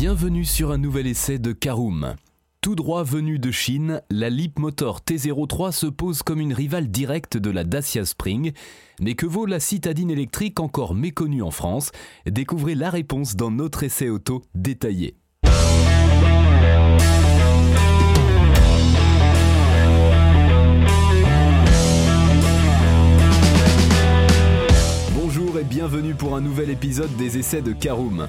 Bienvenue sur un nouvel essai de Karoom. Tout droit venu de Chine, la Motor T03 se pose comme une rivale directe de la Dacia Spring. Mais que vaut la citadine électrique encore méconnue en France? Découvrez la réponse dans notre essai auto détaillé. Bonjour et bienvenue pour un nouvel épisode des essais de Karoom.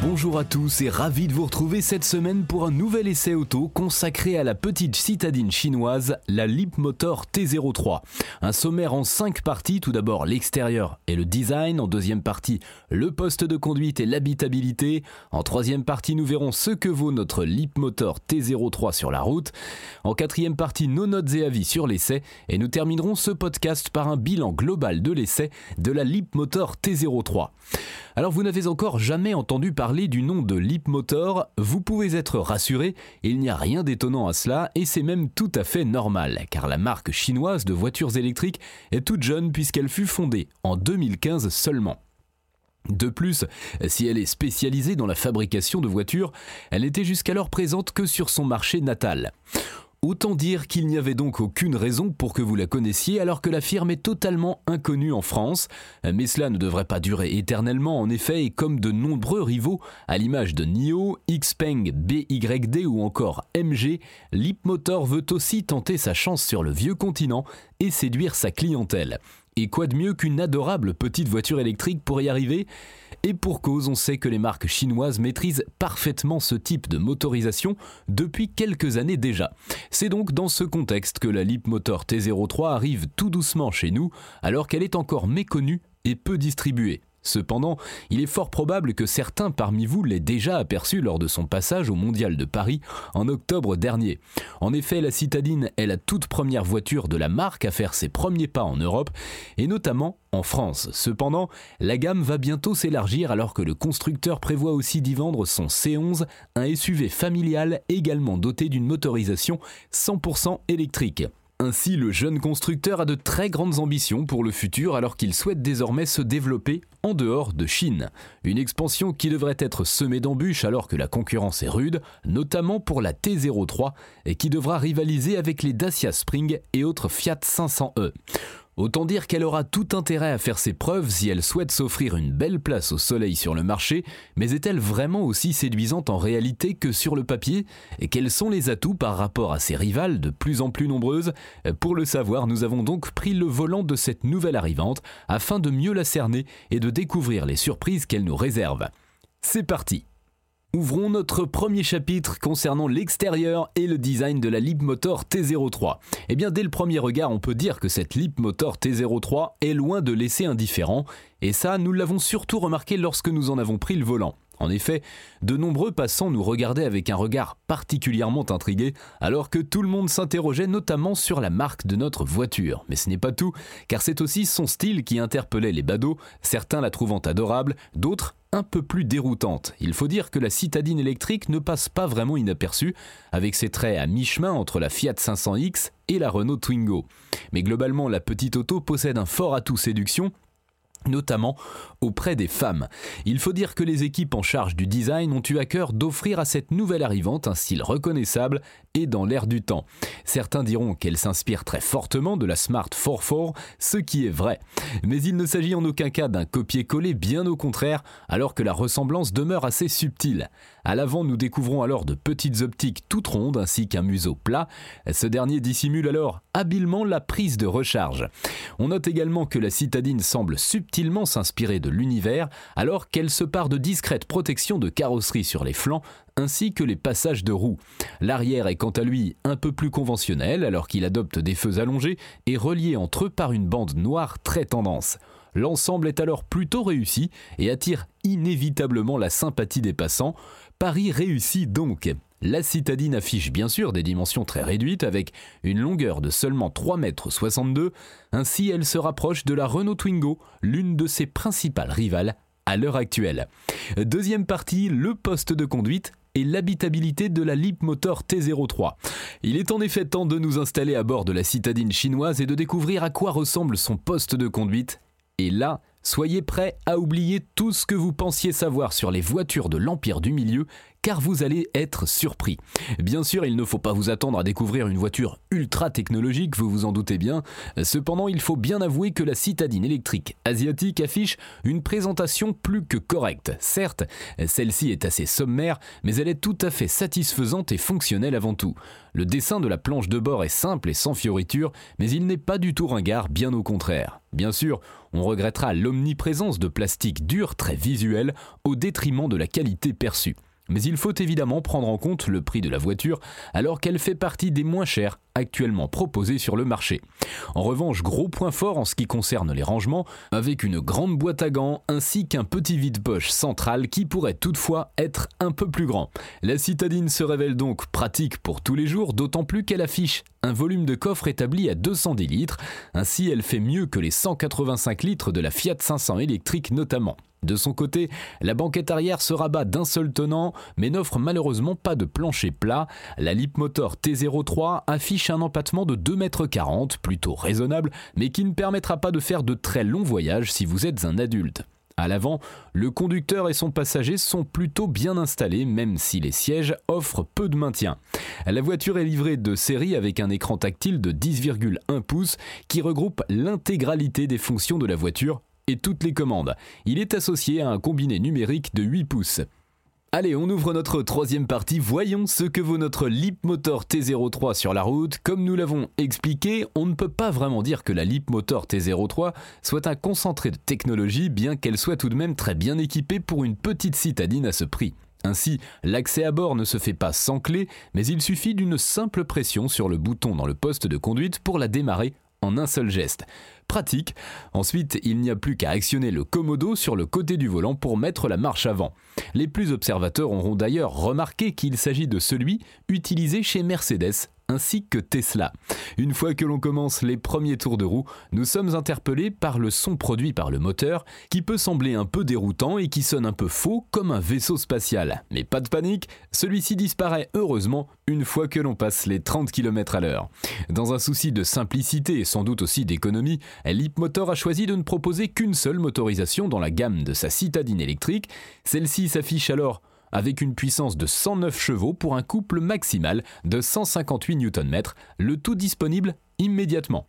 Bonjour à tous et ravi de vous retrouver cette semaine pour un nouvel essai auto consacré à la petite citadine chinoise, la Motor T03. Un sommaire en 5 parties, tout d'abord l'extérieur et le design, en deuxième partie le poste de conduite et l'habitabilité, en troisième partie nous verrons ce que vaut notre Motor T03 sur la route, en quatrième partie nos notes et avis sur l'essai. Et nous terminerons ce podcast par un bilan global de l'essai de la Motor T03. Alors vous n'avez encore jamais entendu parler du nom de Motor, vous pouvez être rassuré, il n'y a rien d'étonnant à cela et c'est même tout à fait normal, car la marque chinoise de voitures électriques est toute jeune puisqu'elle fut fondée en 2015 seulement. De plus, si elle est spécialisée dans la fabrication de voitures, elle n'était jusqu'alors présente que sur son marché natal. Autant dire qu'il n'y avait donc aucune raison pour que vous la connaissiez alors que la firme est totalement inconnue en France. Mais cela ne devrait pas durer éternellement en effet et comme de nombreux rivaux, à l'image de NIO, Xpeng, BYD ou encore MG, Motor veut aussi tenter sa chance sur le vieux continent et séduire sa clientèle. Et quoi de mieux qu'une adorable petite voiture électrique pour y arriver? Et pour cause, on sait que les marques chinoises maîtrisent parfaitement ce type de motorisation depuis quelques années déjà. C'est donc dans ce contexte que la Motor T03 arrive tout doucement chez nous, alors qu'elle est encore méconnue et peu distribuée. Cependant, il est fort probable que certains parmi vous l'aient déjà aperçu lors de son passage au Mondial de Paris en octobre dernier. En effet, la citadine est la toute première voiture de la marque à faire ses premiers pas en Europe, et notamment en France. Cependant, la gamme va bientôt s'élargir alors que le constructeur prévoit aussi d'y vendre son C11, un SUV familial également doté d'une motorisation 100% électrique. Ainsi, le jeune constructeur a de très grandes ambitions pour le futur alors qu'il souhaite désormais se développer en dehors de Chine. Une expansion qui devrait être semée d'embûches alors que la concurrence est rude, notamment pour la T03 et qui devra rivaliser avec les Dacia Spring et autres Fiat 500e. Autant dire qu'elle aura tout intérêt à faire ses preuves si elle souhaite s'offrir une belle place au soleil sur le marché, mais est-elle vraiment aussi séduisante en réalité que sur le papier? Quels sont les atouts par rapport à ses rivales de plus en plus nombreuses? Pour le savoir, nous avons donc pris le volant de cette nouvelle arrivante afin de mieux la cerner et de découvrir les surprises qu'elle nous réserve. C'est parti Ouvrons notre premier chapitre concernant l'extérieur et le design de la Motor T03. Eh bien, dès le premier regard, on peut dire que cette Motor T03 est loin de laisser indifférent, et ça, nous l'avons surtout remarqué lorsque nous en avons pris le volant. En effet, de nombreux passants nous regardaient avec un regard particulièrement intrigué, alors que tout le monde s'interrogeait notamment sur la marque de notre voiture. Mais ce n'est pas tout, car c'est aussi son style qui interpellait les badauds, certains la trouvant adorable, d'autres un peu plus déroutante. Il faut dire que la citadine électrique ne passe pas vraiment inaperçue, avec ses traits à mi-chemin entre la Fiat 500X et la Renault Twingo. Mais globalement, la petite auto possède un fort atout séduction notamment auprès des femmes. Il faut dire que les équipes en charge du design ont eu à cœur d'offrir à cette nouvelle arrivante un style reconnaissable et dans l'air du temps. Certains diront qu'elle s'inspire très fortement de la Smart 44, ce qui est vrai. Mais il ne s'agit en aucun cas d'un copier-coller, bien au contraire, alors que la ressemblance demeure assez subtile. À l'avant, nous découvrons alors de petites optiques toutes rondes ainsi qu'un museau plat. Ce dernier dissimule alors habilement la prise de recharge. On note également que la citadine semble s'inspirer de l'univers alors qu'elle se part de discrètes protections de carrosserie sur les flancs ainsi que les passages de roues. L'arrière est quant à lui un peu plus conventionnel alors qu'il adopte des feux allongés et reliés entre eux par une bande noire très tendance. L'ensemble est alors plutôt réussi et attire inévitablement la sympathie des passants. Paris réussit donc. La citadine affiche bien sûr des dimensions très réduites avec une longueur de seulement 3,62 m. Ainsi, elle se rapproche de la Renault Twingo, l'une de ses principales rivales à l'heure actuelle. Deuxième partie, le poste de conduite et l'habitabilité de la Motor T03. Il est en effet temps de nous installer à bord de la citadine chinoise et de découvrir à quoi ressemble son poste de conduite. Et là, soyez prêts à oublier tout ce que vous pensiez savoir sur les voitures de l'Empire du Milieu car vous allez être surpris. Bien sûr, il ne faut pas vous attendre à découvrir une voiture ultra technologique, vous vous en doutez bien. Cependant, il faut bien avouer que la citadine électrique asiatique affiche une présentation plus que correcte. Certes, celle-ci est assez sommaire, mais elle est tout à fait satisfaisante et fonctionnelle avant tout. Le dessin de la planche de bord est simple et sans fioriture, mais il n'est pas du tout ringard, bien au contraire. Bien sûr, on regrettera l'omniprésence de plastique dur très visuel au détriment de la qualité perçue. Mais il faut évidemment prendre en compte le prix de la voiture alors qu'elle fait partie des moins chères actuellement proposées sur le marché. En revanche, gros point fort en ce qui concerne les rangements, avec une grande boîte à gants ainsi qu'un petit vide-poche central qui pourrait toutefois être un peu plus grand. La citadine se révèle donc pratique pour tous les jours, d'autant plus qu'elle affiche un volume de coffre établi à 210 litres, ainsi elle fait mieux que les 185 litres de la Fiat 500 électrique notamment. De son côté, la banquette arrière se rabat d'un seul tenant, mais n'offre malheureusement pas de plancher plat. La Motor T03 affiche un empattement de 2,40 m, plutôt raisonnable, mais qui ne permettra pas de faire de très longs voyages si vous êtes un adulte. À l'avant, le conducteur et son passager sont plutôt bien installés, même si les sièges offrent peu de maintien. La voiture est livrée de série avec un écran tactile de 10,1 pouces qui regroupe l'intégralité des fonctions de la voiture et toutes les commandes. Il est associé à un combiné numérique de 8 pouces. Allez, on ouvre notre troisième partie. Voyons ce que vaut notre Motor T03 sur la route. Comme nous l'avons expliqué, on ne peut pas vraiment dire que la Motor T03 soit un concentré de technologie, bien qu'elle soit tout de même très bien équipée pour une petite citadine à ce prix. Ainsi, l'accès à bord ne se fait pas sans clé, mais il suffit d'une simple pression sur le bouton dans le poste de conduite pour la démarrer en un seul geste pratique. Ensuite, il n'y a plus qu'à actionner le commodo sur le côté du volant pour mettre la marche avant. Les plus observateurs auront d'ailleurs remarqué qu'il s'agit de celui utilisé chez Mercedes ainsi que Tesla. Une fois que l'on commence les premiers tours de roue, nous sommes interpellés par le son produit par le moteur, qui peut sembler un peu déroutant et qui sonne un peu faux comme un vaisseau spatial. Mais pas de panique, celui-ci disparaît heureusement une fois que l'on passe les 30 km à l'heure. Dans un souci de simplicité et sans doute aussi d'économie, Motor a choisi de ne proposer qu'une seule motorisation dans la gamme de sa citadine électrique. Celle-ci s'affiche alors avec une puissance de 109 chevaux pour un couple maximal de 158 Nm, le tout disponible immédiatement.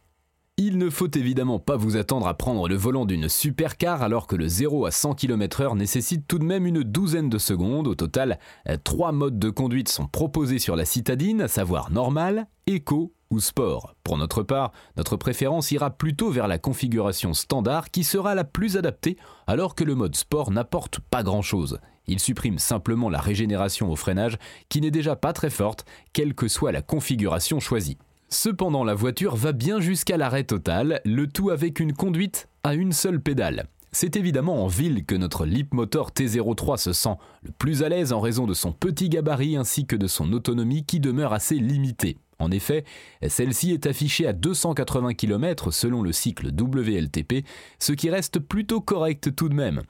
Il ne faut évidemment pas vous attendre à prendre le volant d'une supercar alors que le 0 à 100 km/h nécessite tout de même une douzaine de secondes. Au total, trois modes de conduite sont proposés sur la citadine, à savoir normal, éco ou sport. Pour notre part, notre préférence ira plutôt vers la configuration standard qui sera la plus adaptée alors que le mode sport n'apporte pas grand-chose. Il supprime simplement la régénération au freinage qui n'est déjà pas très forte, quelle que soit la configuration choisie. Cependant, la voiture va bien jusqu'à l'arrêt total, le tout avec une conduite à une seule pédale. C'est évidemment en ville que notre Motor T03 se sent le plus à l'aise en raison de son petit gabarit ainsi que de son autonomie qui demeure assez limitée. En effet, celle-ci est affichée à 280 km selon le cycle WLTP, ce qui reste plutôt correct tout de même.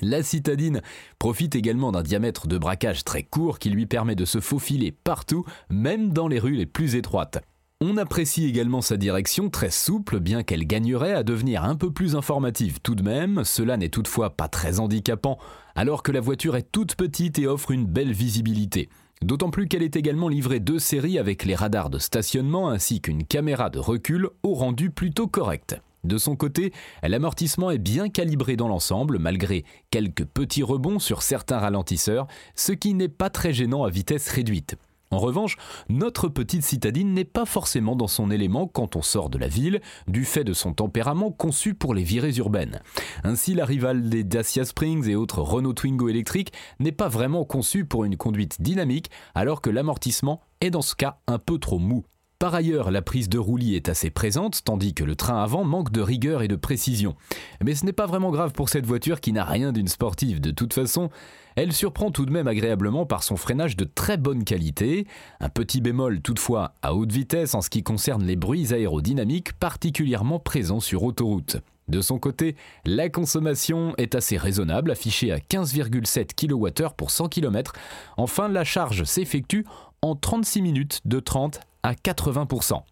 La citadine profite également d'un diamètre de braquage très court qui lui permet de se faufiler partout, même dans les rues les plus étroites. On apprécie également sa direction très souple, bien qu'elle gagnerait à devenir un peu plus informative tout de même, cela n'est toutefois pas très handicapant, alors que la voiture est toute petite et offre une belle visibilité. D'autant plus qu'elle est également livrée de série avec les radars de stationnement ainsi qu'une caméra de recul au rendu plutôt correct. De son côté, l'amortissement est bien calibré dans l'ensemble, malgré quelques petits rebonds sur certains ralentisseurs, ce qui n'est pas très gênant à vitesse réduite. En revanche, notre petite citadine n'est pas forcément dans son élément quand on sort de la ville, du fait de son tempérament conçu pour les virées urbaines. Ainsi, la rivale des Dacia Springs et autres Renault Twingo électriques n'est pas vraiment conçue pour une conduite dynamique, alors que l'amortissement est dans ce cas un peu trop mou. Par ailleurs, la prise de roulis est assez présente, tandis que le train avant manque de rigueur et de précision. Mais ce n'est pas vraiment grave pour cette voiture qui n'a rien d'une sportive. De toute façon, elle surprend tout de même agréablement par son freinage de très bonne qualité, un petit bémol toutefois à haute vitesse en ce qui concerne les bruits aérodynamiques particulièrement présents sur autoroute. De son côté, la consommation est assez raisonnable, affichée à 15,7 kWh pour 100 km. Enfin, la charge s'effectue en 36 minutes de 30 à 80%.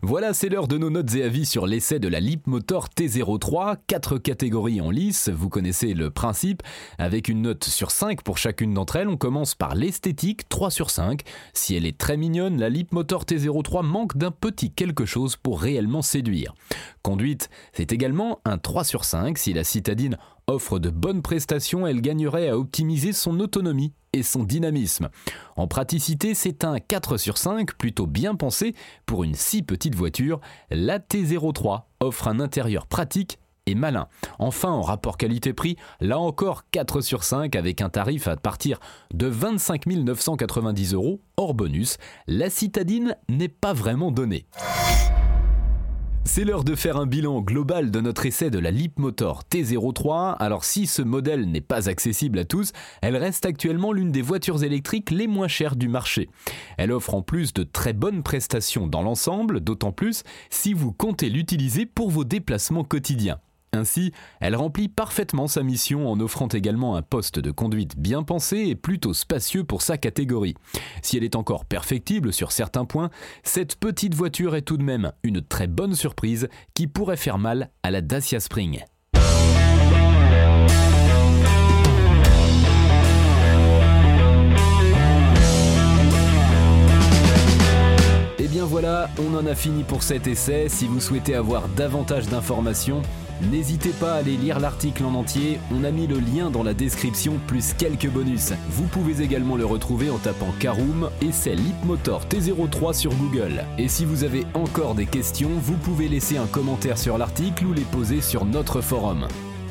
Voilà, c'est l'heure de nos notes et avis sur l'essai de la Motor T03. Quatre catégories en lice, vous connaissez le principe. Avec une note sur 5 pour chacune d'entre elles, on commence par l'esthétique, 3 sur 5. Si elle est très mignonne, la Motor T03 manque d'un petit quelque chose pour réellement séduire. Conduite, c'est également un 3 sur 5. Si la citadine offre de bonnes prestations, elle gagnerait à optimiser son autonomie et son dynamisme. En praticité, c'est un 4 sur 5 plutôt bien pensé pour une si petite voiture. La T03 offre un intérieur pratique et malin. Enfin, en rapport qualité-prix, là encore 4 sur 5 avec un tarif à partir de 25 990 euros hors bonus. La citadine n'est pas vraiment donnée. C'est l'heure de faire un bilan global de notre essai de la Motor T03. Alors si ce modèle n'est pas accessible à tous, elle reste actuellement l'une des voitures électriques les moins chères du marché. Elle offre en plus de très bonnes prestations dans l'ensemble, d'autant plus si vous comptez l'utiliser pour vos déplacements quotidiens. Ainsi, elle remplit parfaitement sa mission en offrant également un poste de conduite bien pensé et plutôt spacieux pour sa catégorie. Si elle est encore perfectible sur certains points, cette petite voiture est tout de même une très bonne surprise qui pourrait faire mal à la Dacia Spring. Et eh bien voilà, on en a fini pour cet essai. Si vous souhaitez avoir davantage d'informations, N'hésitez pas à aller lire l'article en entier, on a mis le lien dans la description plus quelques bonus. Vous pouvez également le retrouver en tapant Caroom et c'est Motor T03 sur Google. Et si vous avez encore des questions, vous pouvez laisser un commentaire sur l'article ou les poser sur notre forum.